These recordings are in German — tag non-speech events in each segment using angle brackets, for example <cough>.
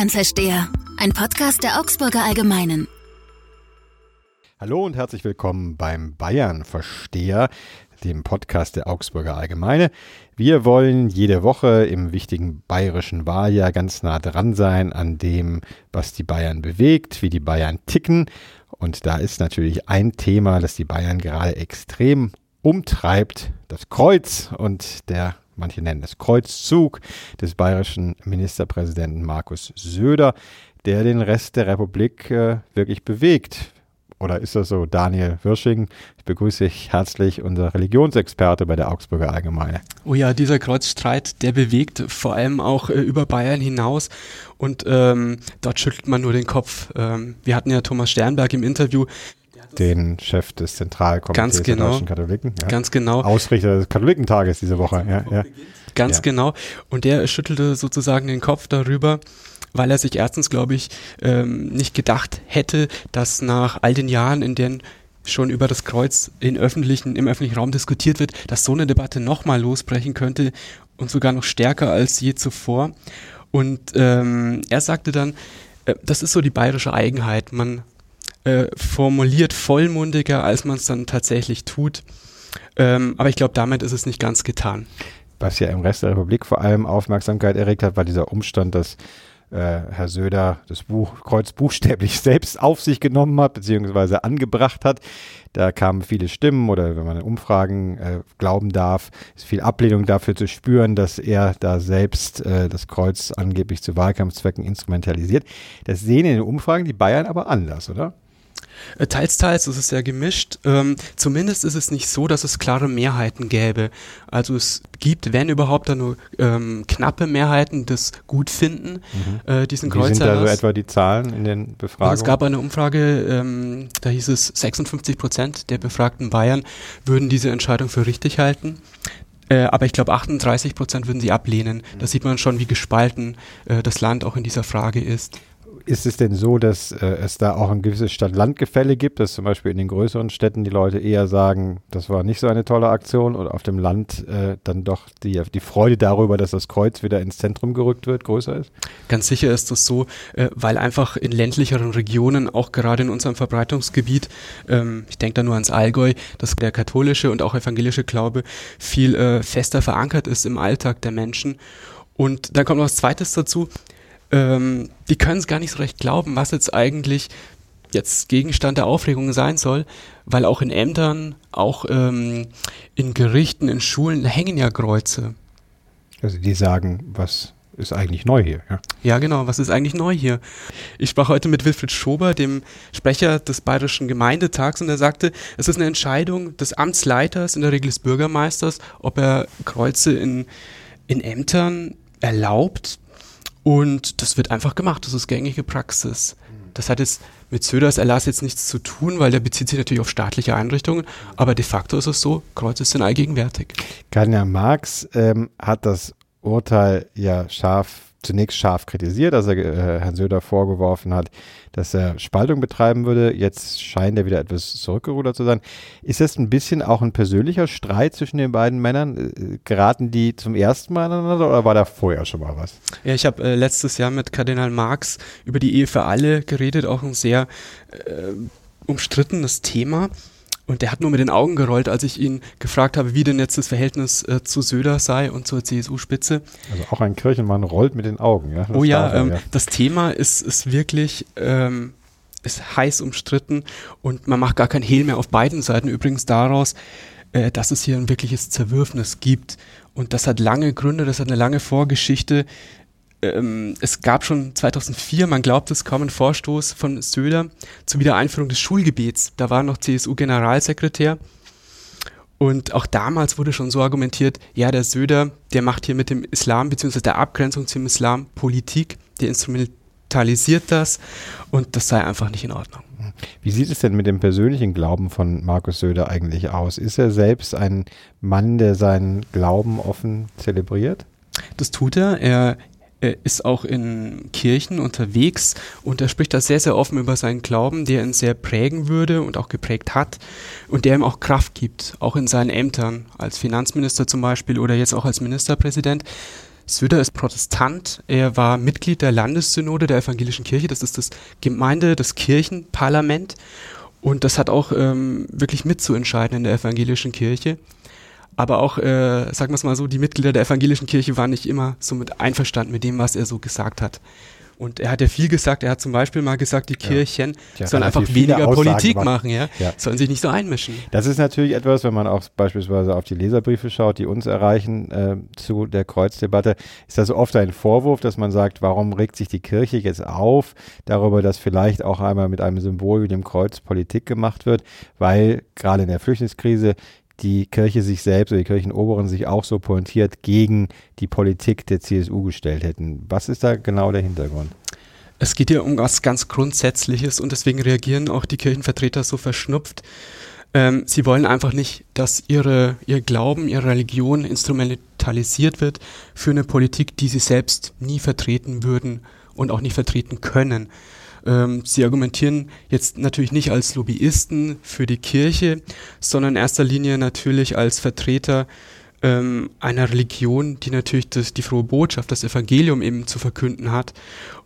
Bayern-Versteher, ein Podcast der Augsburger Allgemeinen. Hallo und herzlich willkommen beim Bayern-Versteher, dem Podcast der Augsburger Allgemeine. Wir wollen jede Woche im wichtigen bayerischen Wahljahr ganz nah dran sein an dem, was die Bayern bewegt, wie die Bayern ticken. Und da ist natürlich ein Thema, das die Bayern gerade extrem umtreibt, das Kreuz und der manche nennen es Kreuzzug des bayerischen Ministerpräsidenten Markus Söder, der den Rest der Republik äh, wirklich bewegt. Oder ist das so? Daniel Wirsching, ich begrüße dich herzlich, unser Religionsexperte bei der Augsburger Allgemeine. Oh ja, dieser Kreuzstreit, der bewegt vor allem auch äh, über Bayern hinaus und ähm, dort schüttelt man nur den Kopf. Ähm, wir hatten ja Thomas Sternberg im Interview, den Chef des Zentralkomitees genau, der deutschen Katholiken. Ja. Ganz genau. Ausrichter des Katholikentages diese Woche. Ja, ja. Ganz ja. genau. Und der schüttelte sozusagen den Kopf darüber, weil er sich erstens, glaube ich, ähm, nicht gedacht hätte, dass nach all den Jahren, in denen schon über das Kreuz in öffentlichen, im öffentlichen Raum diskutiert wird, dass so eine Debatte nochmal losbrechen könnte und sogar noch stärker als je zuvor. Und ähm, er sagte dann, äh, das ist so die bayerische Eigenheit. Man äh, formuliert vollmundiger, als man es dann tatsächlich tut. Ähm, aber ich glaube, damit ist es nicht ganz getan. Was ja im Rest der Republik vor allem Aufmerksamkeit erregt hat, war dieser Umstand, dass äh, Herr Söder das Buch Kreuz buchstäblich <laughs> selbst auf sich genommen hat, beziehungsweise angebracht hat. Da kamen viele Stimmen oder wenn man in Umfragen äh, glauben darf, ist viel Ablehnung dafür zu spüren, dass er da selbst äh, das Kreuz angeblich zu Wahlkampfzwecken instrumentalisiert. Das sehen in den Umfragen die Bayern aber anders, oder? Äh, teils, teils, es ist sehr gemischt. Ähm, zumindest ist es nicht so, dass es klare Mehrheiten gäbe. Also es gibt, wenn überhaupt, dann nur ähm, knappe Mehrheiten, das gut finden, mhm. äh, diesen Kreuzerlass. Wie sind da so etwa die Zahlen in den Befragungen? Also es gab eine Umfrage, ähm, da hieß es, 56 Prozent der befragten Bayern würden diese Entscheidung für richtig halten. Äh, aber ich glaube, 38 Prozent würden sie ablehnen. Mhm. Da sieht man schon, wie gespalten äh, das Land auch in dieser Frage ist ist es denn so, dass äh, es da auch ein gewisses Stadt-Land-Gefälle gibt, dass zum Beispiel in den größeren Städten die Leute eher sagen, das war nicht so eine tolle Aktion oder auf dem Land äh, dann doch die, die Freude darüber, dass das Kreuz wieder ins Zentrum gerückt wird, größer ist? Ganz sicher ist das so, äh, weil einfach in ländlicheren Regionen, auch gerade in unserem Verbreitungsgebiet, ähm, ich denke da nur ans Allgäu, dass der katholische und auch evangelische Glaube viel äh, fester verankert ist im Alltag der Menschen. Und dann kommt noch was Zweites dazu ähm, die können es gar nicht so recht glauben, was jetzt eigentlich jetzt Gegenstand der Aufregung sein soll, weil auch in Ämtern, auch ähm, in Gerichten, in Schulen hängen ja Kreuze. Also die sagen, was ist eigentlich neu hier? Ja? ja, genau, was ist eigentlich neu hier? Ich sprach heute mit Wilfried Schober, dem Sprecher des Bayerischen Gemeindetags, und er sagte, es ist eine Entscheidung des Amtsleiters, in der Regel des Bürgermeisters, ob er Kreuze in, in Ämtern erlaubt, und das wird einfach gemacht, das ist gängige Praxis. Das hat jetzt mit Söders Erlass jetzt nichts zu tun, weil der bezieht sich natürlich auf staatliche Einrichtungen, aber de facto ist es so, Kreuze sind allgegenwärtig. Kardinal Marx ähm, hat das Urteil ja scharf zunächst scharf kritisiert, als er äh, Herrn Söder vorgeworfen hat, dass er Spaltung betreiben würde. Jetzt scheint er wieder etwas zurückgerudert zu sein. Ist das ein bisschen auch ein persönlicher Streit zwischen den beiden Männern? Äh, geraten die zum ersten Mal aneinander oder war da vorher schon mal was? Ja, ich habe äh, letztes Jahr mit Kardinal Marx über die Ehe für alle geredet, auch ein sehr äh, umstrittenes Thema. Und der hat nur mit den Augen gerollt, als ich ihn gefragt habe, wie denn jetzt das Verhältnis äh, zu Söder sei und zur CSU-Spitze. Also auch ein Kirchenmann rollt mit den Augen, ja? Das oh ja, ähm, ja, das Thema ist, ist wirklich ähm, ist heiß umstritten und man macht gar kein Hehl mehr auf beiden Seiten. Übrigens daraus, äh, dass es hier ein wirkliches Zerwürfnis gibt. Und das hat lange Gründe, das hat eine lange Vorgeschichte ähm, es gab schon 2004, man glaubt es kaum, einen Vorstoß von Söder zur Wiedereinführung des Schulgebets. Da war noch CSU-Generalsekretär. Und auch damals wurde schon so argumentiert, ja, der Söder, der macht hier mit dem Islam bzw. der Abgrenzung zum Islam Politik, der instrumentalisiert das und das sei einfach nicht in Ordnung. Wie sieht es denn mit dem persönlichen Glauben von Markus Söder eigentlich aus? Ist er selbst ein Mann, der seinen Glauben offen zelebriert? Das tut er. Er er ist auch in Kirchen unterwegs und er spricht da sehr, sehr offen über seinen Glauben, der ihn sehr prägen würde und auch geprägt hat und der ihm auch Kraft gibt, auch in seinen Ämtern, als Finanzminister zum Beispiel oder jetzt auch als Ministerpräsident. Söder ist Protestant. Er war Mitglied der Landessynode der evangelischen Kirche. Das ist das Gemeinde, das Kirchenparlament. Und das hat auch ähm, wirklich mitzuentscheiden in der evangelischen Kirche. Aber auch, äh, sagen wir es mal so, die Mitglieder der evangelischen Kirche waren nicht immer so mit einverstanden mit dem, was er so gesagt hat. Und er hat ja viel gesagt. Er hat zum Beispiel mal gesagt, die Kirchen ja. sollen einfach weniger Politik gemacht. machen, ja? ja? Sollen sich nicht so einmischen. Das ist natürlich etwas, wenn man auch beispielsweise auf die Leserbriefe schaut, die uns erreichen äh, zu der Kreuzdebatte, ist das oft ein Vorwurf, dass man sagt, warum regt sich die Kirche jetzt auf darüber, dass vielleicht auch einmal mit einem Symbol wie dem Kreuz Politik gemacht wird, weil gerade in der Flüchtlingskrise die Kirche sich selbst oder die Kirchenoberen sich auch so pointiert gegen die Politik der CSU gestellt hätten. Was ist da genau der Hintergrund? Es geht ja um was ganz Grundsätzliches und deswegen reagieren auch die Kirchenvertreter so verschnupft. Ähm, sie wollen einfach nicht, dass ihre, ihr Glauben, ihre Religion instrumentalisiert wird für eine Politik, die sie selbst nie vertreten würden und auch nicht vertreten können. Ähm, sie argumentieren jetzt natürlich nicht als Lobbyisten für die Kirche, sondern in erster Linie natürlich als Vertreter ähm, einer Religion, die natürlich das, die frohe Botschaft, das Evangelium eben zu verkünden hat.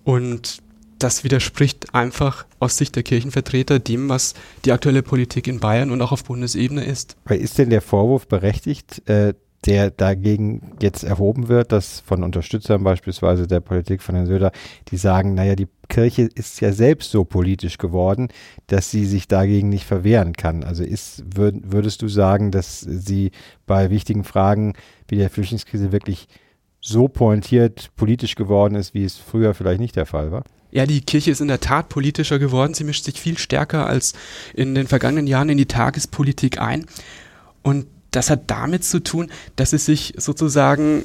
Und das widerspricht einfach aus Sicht der Kirchenvertreter dem, was die aktuelle Politik in Bayern und auch auf Bundesebene ist. Ist denn der Vorwurf berechtigt, äh, der dagegen jetzt erhoben wird, dass von Unterstützern beispielsweise der Politik von Herrn Söder, die sagen, naja, die Kirche ist ja selbst so politisch geworden, dass sie sich dagegen nicht verwehren kann. Also ist, würd, würdest du sagen, dass sie bei wichtigen Fragen wie der Flüchtlingskrise wirklich so pointiert politisch geworden ist, wie es früher vielleicht nicht der Fall war? Ja, die Kirche ist in der Tat politischer geworden. Sie mischt sich viel stärker als in den vergangenen Jahren in die Tagespolitik ein. Und das hat damit zu tun, dass sie sich sozusagen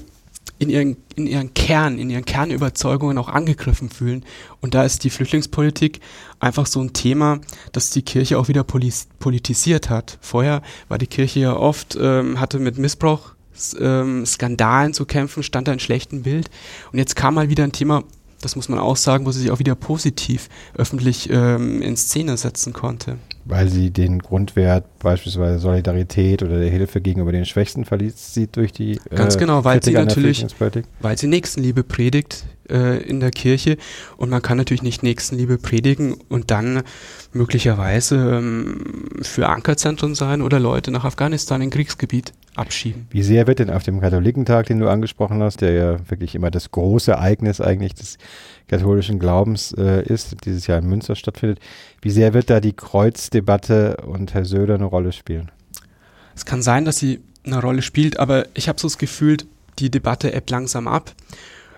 in ihren, in ihren Kern, in ihren Kernüberzeugungen auch angegriffen fühlen. Und da ist die Flüchtlingspolitik einfach so ein Thema, das die Kirche auch wieder politisiert hat. Vorher war die Kirche ja oft, ähm, hatte mit Missbrauch ähm, Skandalen zu kämpfen, stand da in schlechtem Bild. Und jetzt kam mal wieder ein Thema, das muss man auch sagen, wo sie sich auch wieder positiv öffentlich ähm, in Szene setzen konnte. Weil sie den Grundwert beispielsweise Solidarität oder der Hilfe gegenüber den Schwächsten verliest sieht durch die Ganz äh, genau, weil Kritik sie natürlich, weil sie Nächstenliebe predigt äh, in der Kirche. Und man kann natürlich nicht Nächstenliebe predigen und dann möglicherweise ähm, für Ankerzentren sein oder Leute nach Afghanistan in Kriegsgebiet abschieben. Wie sehr wird denn auf dem Katholikentag, den du angesprochen hast, der ja wirklich immer das große Ereignis eigentlich des katholischen Glaubens äh, ist, dieses Jahr in Münster stattfindet, wie sehr wird da die Kreuzdebatte und Herr Söder eine Rolle spielen? Es kann sein, dass sie eine Rolle spielt, aber ich habe so das Gefühl, die Debatte ebbt langsam ab.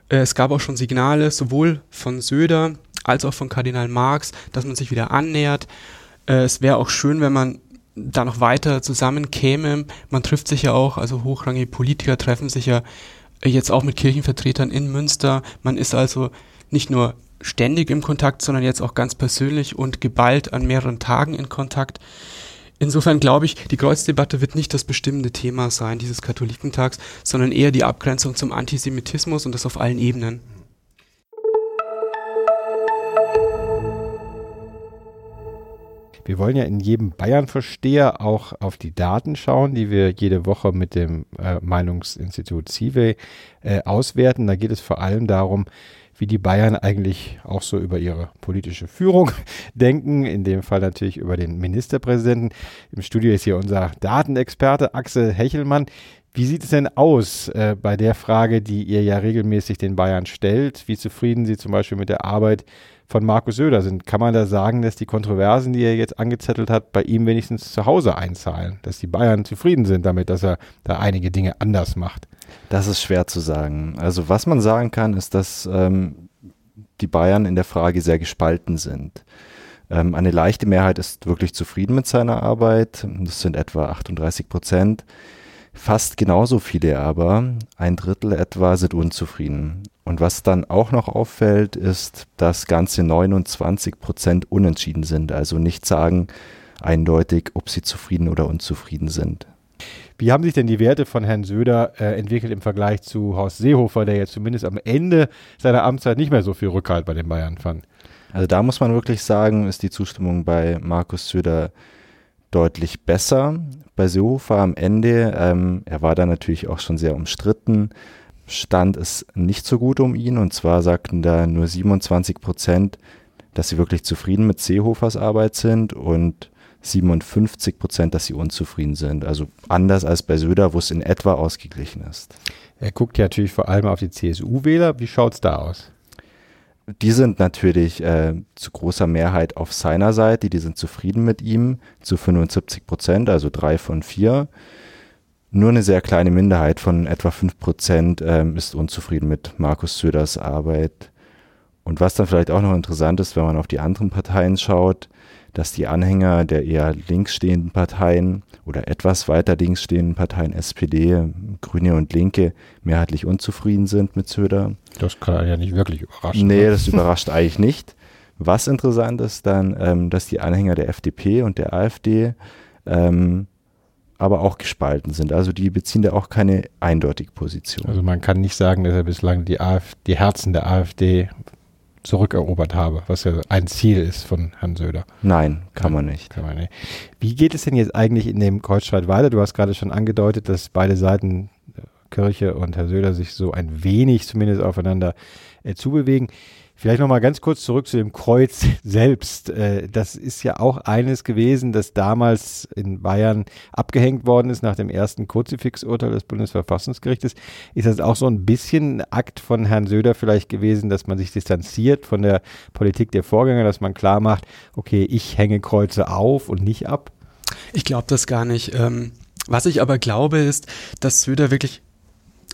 Äh, es gab auch schon Signale, sowohl von Söder als auch von Kardinal Marx, dass man sich wieder annähert. Äh, es wäre auch schön, wenn man da noch weiter zusammenkäme. Man trifft sich ja auch, also hochrangige Politiker treffen sich ja jetzt auch mit Kirchenvertretern in Münster. Man ist also nicht nur ständig im Kontakt, sondern jetzt auch ganz persönlich und geballt an mehreren Tagen in Kontakt. Insofern glaube ich, die Kreuzdebatte wird nicht das bestimmende Thema sein dieses Katholikentags, sondern eher die Abgrenzung zum Antisemitismus und das auf allen Ebenen. Wir wollen ja in jedem Bayern-Versteher auch auf die Daten schauen, die wir jede Woche mit dem äh, Meinungsinstitut CIVE äh, auswerten. Da geht es vor allem darum, wie die Bayern eigentlich auch so über ihre politische Führung <laughs> denken, in dem Fall natürlich über den Ministerpräsidenten. Im Studio ist hier unser Datenexperte Axel Hechelmann. Wie sieht es denn aus äh, bei der Frage, die ihr ja regelmäßig den Bayern stellt, wie zufrieden sie zum Beispiel mit der Arbeit von Markus Söder sind. Kann man da sagen, dass die Kontroversen, die er jetzt angezettelt hat, bei ihm wenigstens zu Hause einzahlen? Dass die Bayern zufrieden sind damit, dass er da einige Dinge anders macht? Das ist schwer zu sagen. Also was man sagen kann, ist, dass ähm, die Bayern in der Frage sehr gespalten sind. Ähm, eine leichte Mehrheit ist wirklich zufrieden mit seiner Arbeit. Das sind etwa 38 Prozent. Fast genauso viele aber, ein Drittel etwa, sind unzufrieden. Und was dann auch noch auffällt, ist, dass ganze 29 Prozent unentschieden sind, also nicht sagen eindeutig, ob sie zufrieden oder unzufrieden sind. Wie haben sich denn die Werte von Herrn Söder äh, entwickelt im Vergleich zu Horst Seehofer, der jetzt zumindest am Ende seiner Amtszeit nicht mehr so viel Rückhalt bei den Bayern fand? Also da muss man wirklich sagen, ist die Zustimmung bei Markus Söder deutlich besser. Bei Seehofer am Ende, ähm, er war da natürlich auch schon sehr umstritten, stand es nicht so gut um ihn. Und zwar sagten da nur 27 Prozent, dass sie wirklich zufrieden mit Seehofers Arbeit sind und 57 Prozent, dass sie unzufrieden sind. Also anders als bei Söder, wo es in etwa ausgeglichen ist. Er guckt ja natürlich vor allem auf die CSU-Wähler. Wie schaut es da aus? Die sind natürlich äh, zu großer Mehrheit auf seiner Seite, die sind zufrieden mit ihm, zu 75 Prozent, also drei von vier. Nur eine sehr kleine Minderheit von etwa fünf Prozent ähm, ist unzufrieden mit Markus Söders Arbeit. Und was dann vielleicht auch noch interessant ist, wenn man auf die anderen Parteien schaut, dass die Anhänger der eher links stehenden Parteien oder etwas weiter links stehenden Parteien, SPD, Grüne und Linke, mehrheitlich unzufrieden sind mit Söder. Das kann ja nicht wirklich überraschen. Nee, das überrascht <laughs> eigentlich nicht. Was interessant ist dann, ähm, dass die Anhänger der FDP und der AfD ähm, aber auch gespalten sind. Also die beziehen da auch keine eindeutige Position. Also man kann nicht sagen, dass er bislang die, AfD, die Herzen der AfD zurückerobert habe, was ja ein Ziel ist von Herrn Söder. Nein, kann man nicht. Kann man nicht. Wie geht es denn jetzt eigentlich in dem Kreuzstreit weiter? Du hast gerade schon angedeutet, dass beide Seiten, Kirche und Herr Söder, sich so ein wenig zumindest aufeinander äh, zubewegen. Vielleicht nochmal ganz kurz zurück zu dem Kreuz <laughs> selbst. Äh, das ist ja auch eines gewesen, das damals in Bayern abgehängt worden ist nach dem ersten Kruzifixurteil des Bundesverfassungsgerichtes. Ist das auch so ein bisschen Akt von Herrn Söder vielleicht gewesen, dass man sich distanziert von der Politik der Vorgänger, dass man klar macht, okay, ich hänge Kreuze auf und nicht ab? Ich glaube das gar nicht. Ähm, was ich aber glaube, ist, dass Söder wirklich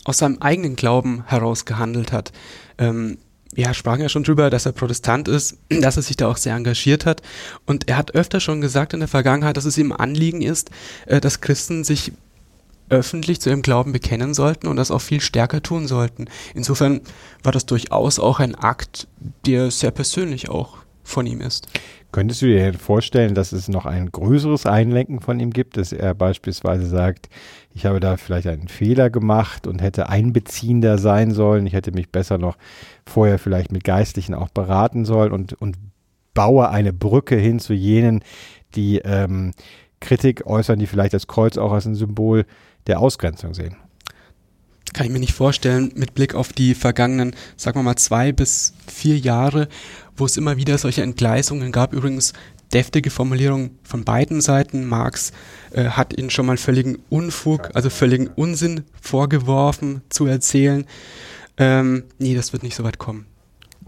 aus seinem eigenen Glauben heraus gehandelt hat. Ähm, ja, sprachen ja schon drüber, dass er Protestant ist, <clears throat> dass er sich da auch sehr engagiert hat. Und er hat öfter schon gesagt in der Vergangenheit, dass es ihm Anliegen ist, äh, dass Christen sich öffentlich zu ihrem Glauben bekennen sollten und das auch viel stärker tun sollten. Insofern war das durchaus auch ein Akt, der sehr persönlich auch von ihm ist. Könntest du dir vorstellen, dass es noch ein größeres Einlenken von ihm gibt, dass er beispielsweise sagt, ich habe da vielleicht einen Fehler gemacht und hätte einbeziehender sein sollen, ich hätte mich besser noch vorher vielleicht mit Geistlichen auch beraten sollen und, und baue eine Brücke hin zu jenen, die ähm, Kritik äußern, die vielleicht das Kreuz auch als ein Symbol der Ausgrenzung sehen? Kann ich mir nicht vorstellen, mit Blick auf die vergangenen, sagen wir mal, zwei bis vier Jahre, wo es immer wieder solche Entgleisungen gab. Übrigens deftige Formulierung von beiden Seiten. Marx äh, hat ihnen schon mal völligen Unfug, also völligen Unsinn vorgeworfen zu erzählen. Ähm, nee, das wird nicht so weit kommen.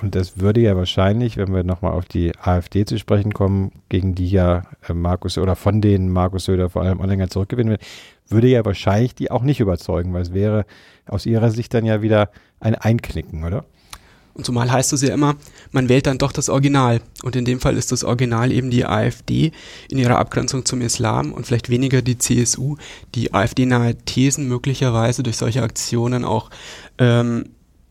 Und das würde ja wahrscheinlich, wenn wir nochmal auf die AfD zu sprechen kommen, gegen die ja äh, Markus oder von denen Markus Söder vor allem Anhänger zurückgewinnen wird, würde ja wahrscheinlich die auch nicht überzeugen, weil es wäre aus ihrer Sicht dann ja wieder ein Einknicken, oder? Und zumal heißt es ja immer, man wählt dann doch das Original. Und in dem Fall ist das Original eben die AfD in ihrer Abgrenzung zum Islam und vielleicht weniger die CSU, die AfD-nahe Thesen möglicherweise durch solche Aktionen auch ähm,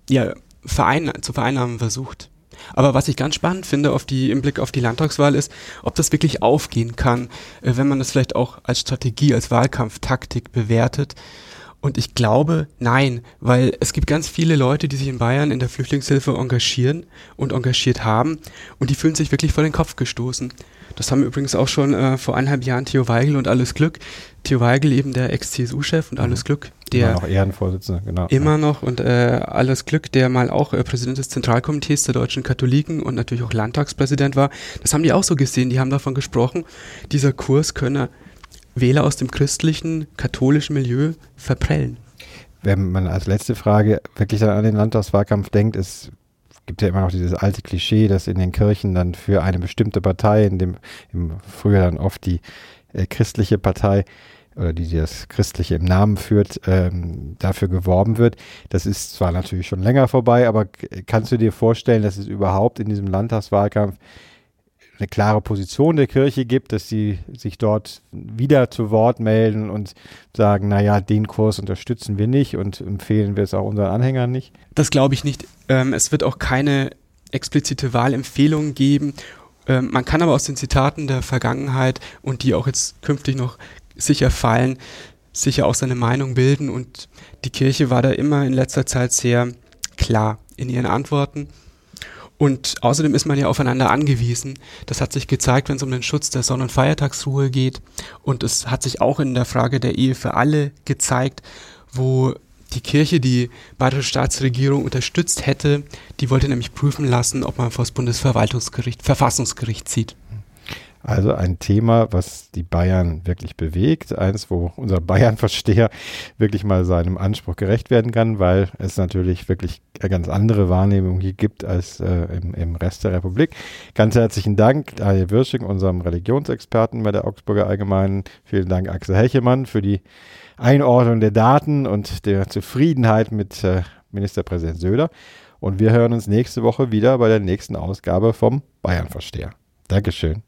ja, verein zu vereinnahmen versucht. Aber was ich ganz spannend finde auf die, im Blick auf die Landtagswahl ist, ob das wirklich aufgehen kann, äh, wenn man das vielleicht auch als Strategie, als Wahlkampftaktik bewertet. Und ich glaube, nein, weil es gibt ganz viele Leute, die sich in Bayern in der Flüchtlingshilfe engagieren und engagiert haben und die fühlen sich wirklich vor den Kopf gestoßen. Das haben übrigens auch schon äh, vor eineinhalb Jahren Theo Weigel und Alles Glück. Theo Weigel eben der Ex-CSU-Chef und Alles mhm. Glück, der immer noch Ehrenvorsitzender, genau. Immer noch und äh, Alles Glück, der mal auch äh, Präsident des Zentralkomitees der deutschen Katholiken und natürlich auch Landtagspräsident war. Das haben die auch so gesehen, die haben davon gesprochen, dieser Kurs könne Wähler aus dem christlichen, katholischen Milieu verprellen? Wenn man als letzte Frage wirklich an den Landtagswahlkampf denkt, es gibt ja immer noch dieses alte Klischee, dass in den Kirchen dann für eine bestimmte Partei, in dem im früher dann oft die äh, christliche Partei oder die, die das Christliche im Namen führt, ähm, dafür geworben wird. Das ist zwar natürlich schon länger vorbei, aber kannst du dir vorstellen, dass es überhaupt in diesem Landtagswahlkampf eine klare Position der Kirche gibt, dass sie sich dort wieder zu Wort melden und sagen, naja, den Kurs unterstützen wir nicht und empfehlen wir es auch unseren Anhängern nicht? Das glaube ich nicht. Ähm, es wird auch keine explizite Wahlempfehlung geben. Ähm, man kann aber aus den Zitaten der Vergangenheit und die auch jetzt künftig noch sicher fallen, sicher auch seine Meinung bilden und die Kirche war da immer in letzter Zeit sehr klar in ihren Antworten. Und außerdem ist man ja aufeinander angewiesen. Das hat sich gezeigt, wenn es um den Schutz der Sonn- und Feiertagsruhe geht. Und es hat sich auch in der Frage der Ehe für alle gezeigt, wo die Kirche die bayerische Staatsregierung unterstützt hätte, die wollte nämlich prüfen lassen, ob man vor das Bundesverwaltungsgericht, Verfassungsgericht zieht. Also ein Thema, was die Bayern wirklich bewegt, eins, wo unser Bayern-Versteher wirklich mal seinem Anspruch gerecht werden kann, weil es natürlich wirklich eine ganz andere Wahrnehmung hier gibt als äh, im, im, Rest der Republik. Ganz herzlichen Dank Daniel Wirsching, unserem Religionsexperten bei der Augsburger Allgemeinen. Vielen Dank Axel Hechemann für die Einordnung der Daten und der Zufriedenheit mit äh, Ministerpräsident Söder. Und wir hören uns nächste Woche wieder bei der nächsten Ausgabe vom Bayern-Versteher. Dankeschön.